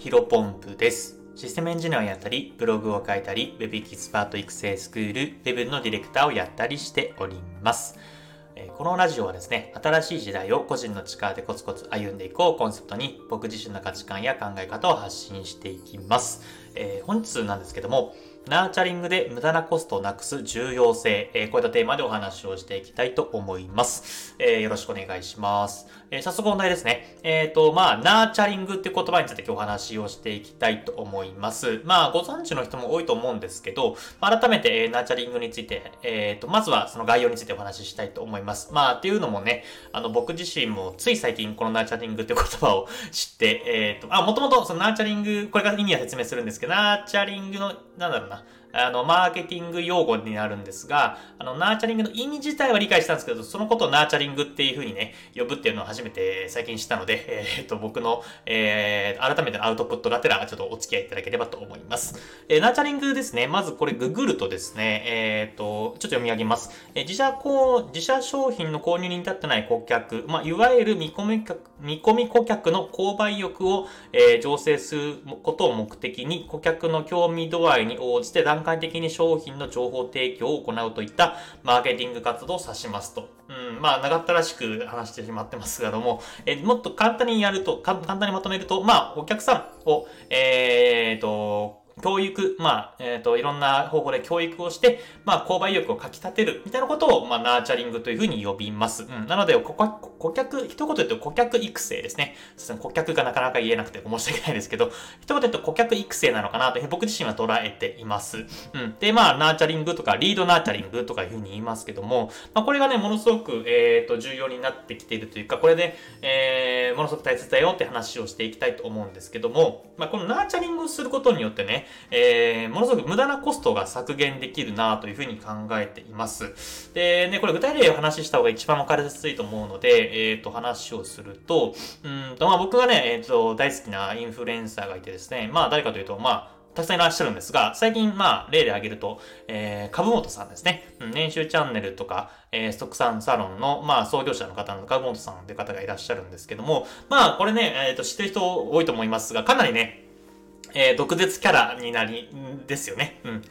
ヒロポンプです。システムエンジニアをやったり、ブログを書いたり、Web エキスパート育成スクール、Web のディレクターをやったりしております。このラジオはですね、新しい時代を個人の力でコツコツ歩んでいこうコンセプトに、僕自身の価値観や考え方を発信していきます。えー、本日なんですけども、ナーチャリングで無駄なコストをなくす重要性、えー、こういったテーマでお話をしていきたいと思います。えー、よろしくお願いします。えー、早速本題ですね。えっ、と、まあ、ナーチャリングっていう言葉について今日お話をしていきたいと思います。まあ、ご存知の人も多いと思うんですけど、改めて、えナーチャリングについて、えっ、と、まずはその概要についてお話ししたいと思います。まあ、っていうのもね、あの、僕自身もつい最近このナーチャリングっていう言葉を知って、えっ、と、あ、もともとそのナーチャリング、これから意味は説明するんですけど、ナーチャリングの、なんだろうな、あの、マーケティング用語になるんですが、あの、ナーチャリングの意味自体は理解したんですけど、そのことをナーチャリングっていう風にね、呼ぶっていうのを初めて最近知ったので、えー、っと、僕の、えー、改めてのアウトプットがてら、ちょっとお付き合いいただければと思います。えー、ナーチャリングですね、まずこれググるとですね、えー、っと、ちょっと読み上げます。えー、自社こう、自社商品の購入に至ってない顧客、まあ、いわゆる見込み客、見込み顧客の購買意欲を、えー、醸成することを目的に、顧客の興味度合いに応じて段段階的に商品の情報提供を行うといったマーケティング活動を指しますと。うん、まあ、長ったらしく話してしまってますけども、えもっと簡単にやると、簡単にまとめると、まあ、お客さんを、えー、と、教育、まあ、えっ、ー、と、いろんな方法で教育をして、まあ、購買意欲をかき立てる、みたいなことを、まあ、ナーチャリングというふうに呼びます。うん。なので、顧客、一言で言うと顧客育成ですね。顧客がなかなか言えなくて申し訳ないですけど、一言で言うと顧客育成なのかなと僕自身は捉えています。うん。で、まあ、ナーチャリングとか、リードナーチャリングとかいうふうに言いますけども、まあ、これがね、ものすごく、えっ、ー、と、重要になってきているというか、これで、えー、ものすごく大切だよって話をしていきたいと思うんですけども、まあ、このナーチャリングをすることによってね、えーものすごく無駄なコストが削減できるなというふうに考えています。で、ね、これ具体例を話した方が一番わかりやすいと思うので、えっ、ー、と、話をすると、うんと、まあ僕がね、えっ、ー、と、大好きなインフルエンサーがいてですね、まあ誰かというと、まあ、たくさんいらっしゃるんですが、最近、まあ、例で挙げると、えー、株本さんですね。うん、年収チャンネルとか、えー、ストックさんサロンの、まあ、創業者の方の株本さんという方がいらっしゃるんですけども、まあ、これね、えっ、ー、と、知ってる人多いと思いますが、かなりね、えー、毒舌キャラになり、ですよね。うん。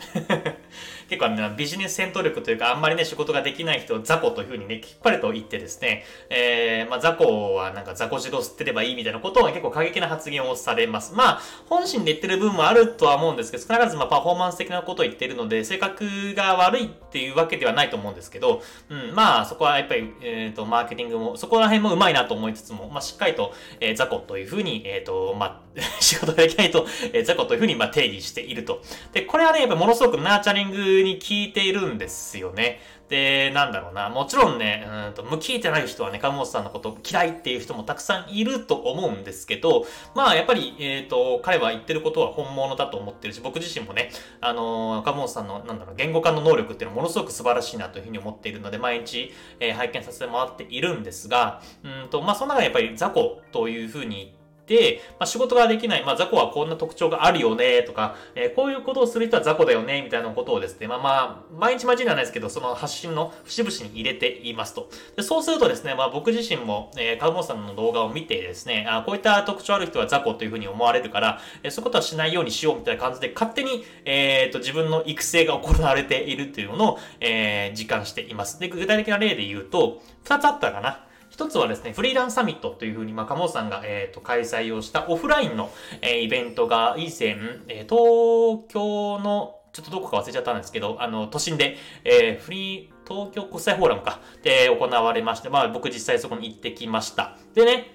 結構ね、ビジネス戦闘力というか、あんまりね、仕事ができない人を雑魚というふうにね、きっぱりと言ってですね、えー、まあ、雑魚はなんか雑魚汁を吸ってればいいみたいなことを結構過激な発言をされます。まあ、本心で言ってる部分もあるとは思うんですけど、少なからずまあ、パフォーマンス的なことを言ってるので、性格が悪いっていうわけではないと思うんですけど、うん、まあ、そこはやっぱり、えっ、ー、と、マーケティングも、そこら辺もうまいなと思いつつも、まあ、しっかりと、えー、雑魚というふうに、えっ、ー、と、まあ、仕事ができないと、えー、雑魚というふうに、まあ、定義していると。で、これはね、やっぱものすごくナーチャリングに効いているんですよね。で、なんだろうな。もちろんね、うんと、向きいてない人はね、鴨本さんのこと嫌いっていう人もたくさんいると思うんですけど、まあ、やっぱり、えっ、ー、と、彼は言ってることは本物だと思ってるし、僕自身もね、あのー、鴨本さんの、なんだろう、言語化の能力っていうのはものすごく素晴らしいなというふうに思っているので、毎日、えー、拝見させてもらっているんですが、うんと、まあ、その中でやっぱり雑魚というふうに言って、でまあ、仕事ができない、まあ、雑魚はこんな特徴があるよね、とか、えー、こういうことをする人は雑魚だよね、みたいなことをですね、まあまあ、毎日毎日ではないですけど、その発信の節々に入れていますと。でそうするとですね、まあ僕自身も、えー、カウモさんの動画を見てですね、あこういった特徴ある人は雑魚というふうに思われるから、えー、そういうことはしないようにしようみたいな感じで、勝手に、えっ、ー、と、自分の育成が行われているというのを、えー、実感しています。で、具体的な例で言うと、二つあったかな。一つはですね、フリーランサミットというふうに、まあ、鴨さんが、えっ、ー、と、開催をしたオフラインの、えー、イベントが以前、えー、東京の、ちょっとどこか忘れちゃったんですけど、あの、都心で、えー、フリー、東京国際フォーラムか、で行われまして、まあ僕実際そこに行ってきました。でね、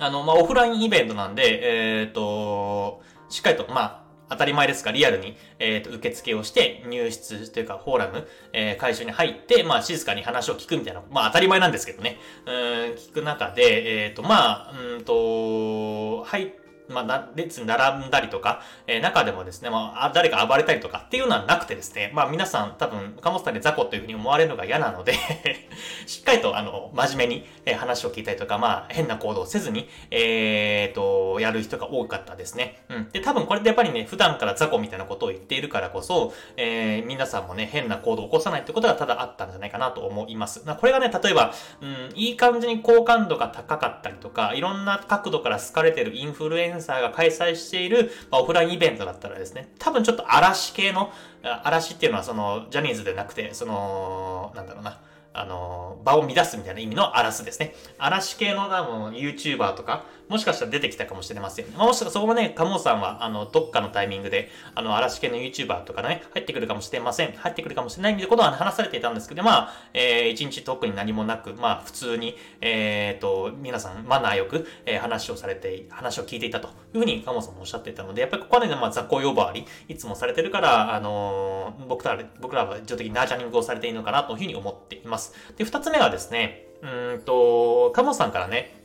あの、まあオフラインイベントなんで、えっ、ー、と、しっかりと、まあ、当たり前ですが、リアルに、えっ、ー、と、受付をして、入室というか、フォーラム、えー、会場に入って、まあ、静かに話を聞くみたいな、まあ、当たり前なんですけどね、うん、聞く中で、えっ、ー、と、まあ、うんと、入っ、まあ、列に並んだりとか、えー、中でもですね、まあ、誰か暴れたりとかっていうのはなくてですね、まあ、皆さん多分、カモスタで雑魚というふうに思われるのが嫌なので しっかりと、あの、真面目に、え話を聞いたりとか、まあ、変な行動をせずに、えーと、やる人が多かったですね。うん。で、多分これでやっぱりね、普段から雑魚みたいなことを言っているからこそ、えー、皆さんもね、変な行動を起こさないってことがただあったんじゃないかなと思います。まあこれがね、例えば、うん、いい感じに好感度が高かったりとか、いろんな角度から好かれてるインフルエンンサーが開催している、まあ、オフラインイベントだったらですね、多分ちょっと嵐系の、嵐っていうのはその、ジャニーズでなくて、その、なんだろうな、あの、場を乱すみたいな意味の嵐ですね。嵐系の多分 YouTuber とか、もしかしたら出てきたかもしれません。まあ、もしかしたらそこもね、カモさんは、あの、どっかのタイミングで、あの、嵐系の YouTuber とかね、入ってくるかもしれません。入ってくるかもしれないみたいなことは話されていたんですけど、まあ、えー、一日特に何もなく、まあ、普通に、えー、と、皆さん、マナーよく、えー、話をされて、話を聞いていたというふうに、カモさんもおっしゃっていたので、やっぱりここはね、まあ、雑魚呼ばわり、いつもされてるから、あのー、僕ら、僕らは一応的にナーチャリングをされているのかなというふうに思っています。で、二つ目はですね、うんと、カモさんからね、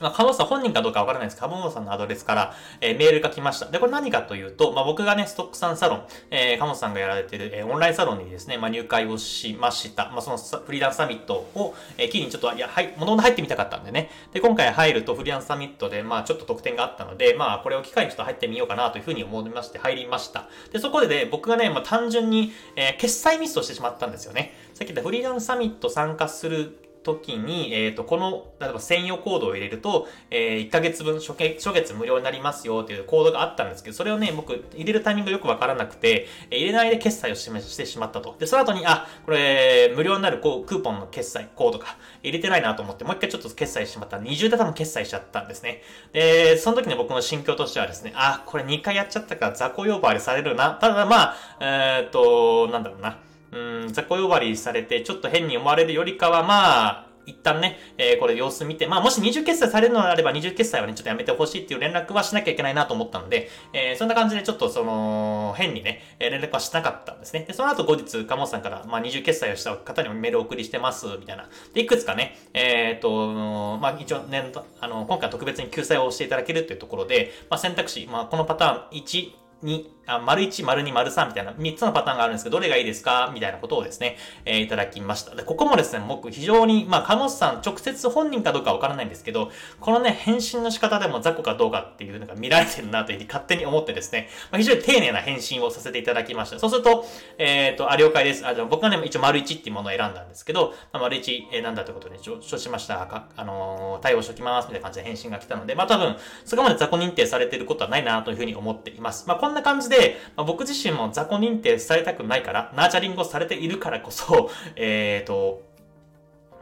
まあ、カモさん本人かどうかわからないですカモさんのアドレスから、えー、メールが来ました。で、これ何かというと、まあ、僕がね、ストックさんサロン、えー、カモさんがやられてる、えー、オンラインサロンにですね、まあ、入会をしました。まあ、そのフリーランスサミットを、えー、機にちょっと、いや、はい、もともと入ってみたかったんでね。で、今回入るとフリーランスサミットで、まあ、ちょっと特典があったので、まあ、これを機会にちょっと入ってみようかなというふうに思いまして入りました。で、そこでね、僕がね、まあ、単純に、えー、決済ミスをしてしまったんですよね。さっき言ったフリーランスサミット参加する時に、えっ、ー、と、この、例えば専用コードを入れると、えー、1ヶ月分初月、初月無料になりますよっていうコードがあったんですけど、それをね、僕、入れるタイミングよくわからなくて、えー、入れないで決済を示してしまったと。で、その後に、あ、これ、無料になるこうクーポンの決済コードか、入れてないなと思って、もう一回ちょっと決済しまったら、20で多分決済しちゃったんですね。で、その時に僕の心境としてはですね、あ、これ2回やっちゃったから雑魚呼ばわりされるな。ただまあ、えっ、と、なんだろうな。うん、雑魚呼ばわりされて、ちょっと変に思われるよりかは、まあ、一旦ね、えー、これ様子見て、まあもし二重決済されるのであれば二重決済はね、ちょっとやめてほしいっていう連絡はしなきゃいけないなと思ったので、えー、そんな感じでちょっとその、変にね、え連絡はしなかったんですね。で、その後後日、鴨さんから、まあ二重決済をした方にもメールを送りしてます、みたいな。で、いくつかね、えっ、と、まあ一応ね、あの、今回特別に救済をしていただけるというところで、まあ選択肢、まあこのパターン1、2、あ、丸1、丸2、丸3みたいな3つのパターンがあるんですけど、どれがいいですか？みたいなことをですね、えー、いただきました。で、ここもですね、僕非常に、まあ、カノスさん直接本人かどうかわからないんですけど、このね、返信の仕方でも雑魚かどうかっていうのが見られてるなというふうに勝手に思ってですね、まあ、非常に丁寧な返信をさせていただきました。そうすると、えっ、ー、と、あ、了解です。あ、じゃあ僕はね、一応丸1っていうものを選んだんですけど、まあ、丸1、えー、なんだということで、承知しました。かあのー、対応しておきます。みたいな感じで返信が来たので、まあ、多分、そこまで雑魚認定されてることはないなというふうに思っています。まあ、こんな感じで、まあ、僕自身も雑魚認定されたくないから、ナーチャリングをされているからこそ、えっ、ー、と、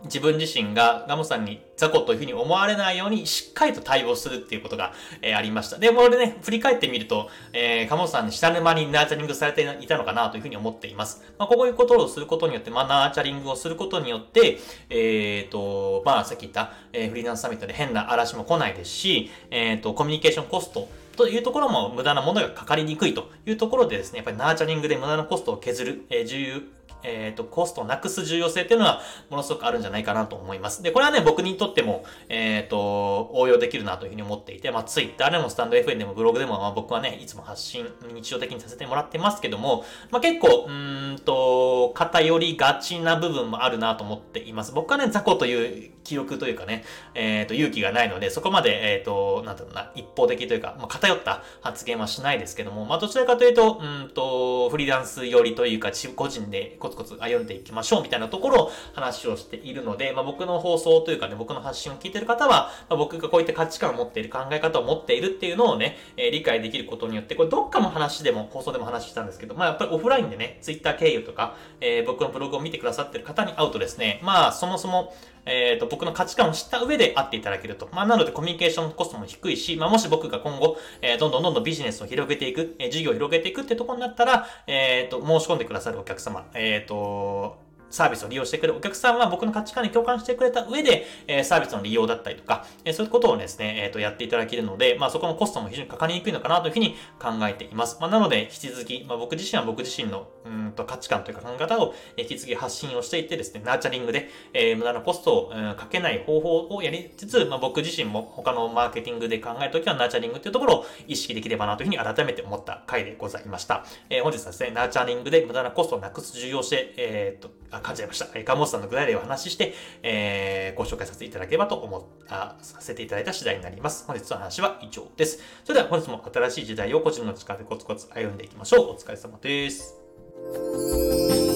自分自身がガモさんに雑魚というふうに思われないようにしっかりと対応するっていうことが、えー、ありました。で、これね、振り返ってみると、えー、ガモさんに下沼にナーチャリングされていたのかなというふうに思っています。まあ、こういうことをすることによって、まあ、ナーチャリングをすることによって、えっ、ー、と、まあ、さっき言った、えー、フリーランスサミットで変な嵐も来ないですし、えっ、ー、と、コミュニケーションコストというところも無駄なものがかかりにくいというところでですね、やっぱりナーチャリングで無駄なコストを削る、えー、重要、えっ、ー、と、コストをなくす重要性っていうのは、ものすごくあるんじゃないかなと思います。で、これはね、僕にとっても、えっ、ー、と、応用できるなというふうに思っていて、まあ、ツイッターでもスタンド FN でもブログでも、まあ、僕はね、いつも発信、日常的にさせてもらってますけども、まあ、結構、うんと、偏りがちな部分もあるなと思っています。僕はね、雑魚という記憶というかね、えっ、ー、と、勇気がないので、そこまで、えっ、と、なんだろうな、一方的というか、まあ、偏った発言はしないですけども、まあ、どちらかというと、うんと、フリーランス寄りというか、個人でコツコツ歩んでいきましょうみたいなところを話をしているので、まあ、僕の放送というかね、僕の発信を聞いている方は、まあ、僕がこういった価値観を持っている、考え方を持っているっていうのをね、えー、理解できることによって、これどっかの話でも、放送でも話したんですけど、まあやっぱりオフラインでね、ツイッター経由とか、えー、僕のブログを見てくださってる方に会うとですね、まあそもそも、えっ、ー、と、僕の価値観を知った上で会っていただけると。まあ、なのでコミュニケーションコストも低いし、まあ、もし僕が今後、えー、どんどんどんどんビジネスを広げていく、えー、事業を広げていくってところになったら、えっ、と、申し込んでくださるお客様、えっ、と、サービスを利用してくれるお客さんは僕の価値観に共感してくれた上で、えー、サービスの利用だったりとか、えー、そういうことをですね、えっ、と、やっていただけるので、まあそこのコストも非常にかかりにくいのかなというふうに考えています。まあなので、引き続き、まあ僕自身は僕自身のうんと価値観というか考え方を引き継ぎ発信をしていってですね、ナーチャリングで、えー、無駄なコストを、かけない方法をやりつつ、まあ、僕自身も他のマーケティングで考えるときはナーチャリングっていうところを意識できればなというふうに改めて思った回でございました。えー、本日はですね、ナーチャリングで無駄なコストをなくす重要性、えー、っと、あ、感じちゃいました。えー、カモスさんの具体例を話して、えー、ご紹介させていただければと思っ、あ、させていただいた次第になります。本日の話は以上です。それでは本日も新しい時代を個人の力でコツコツ歩んでいきましょう。お疲れ様です。嗯。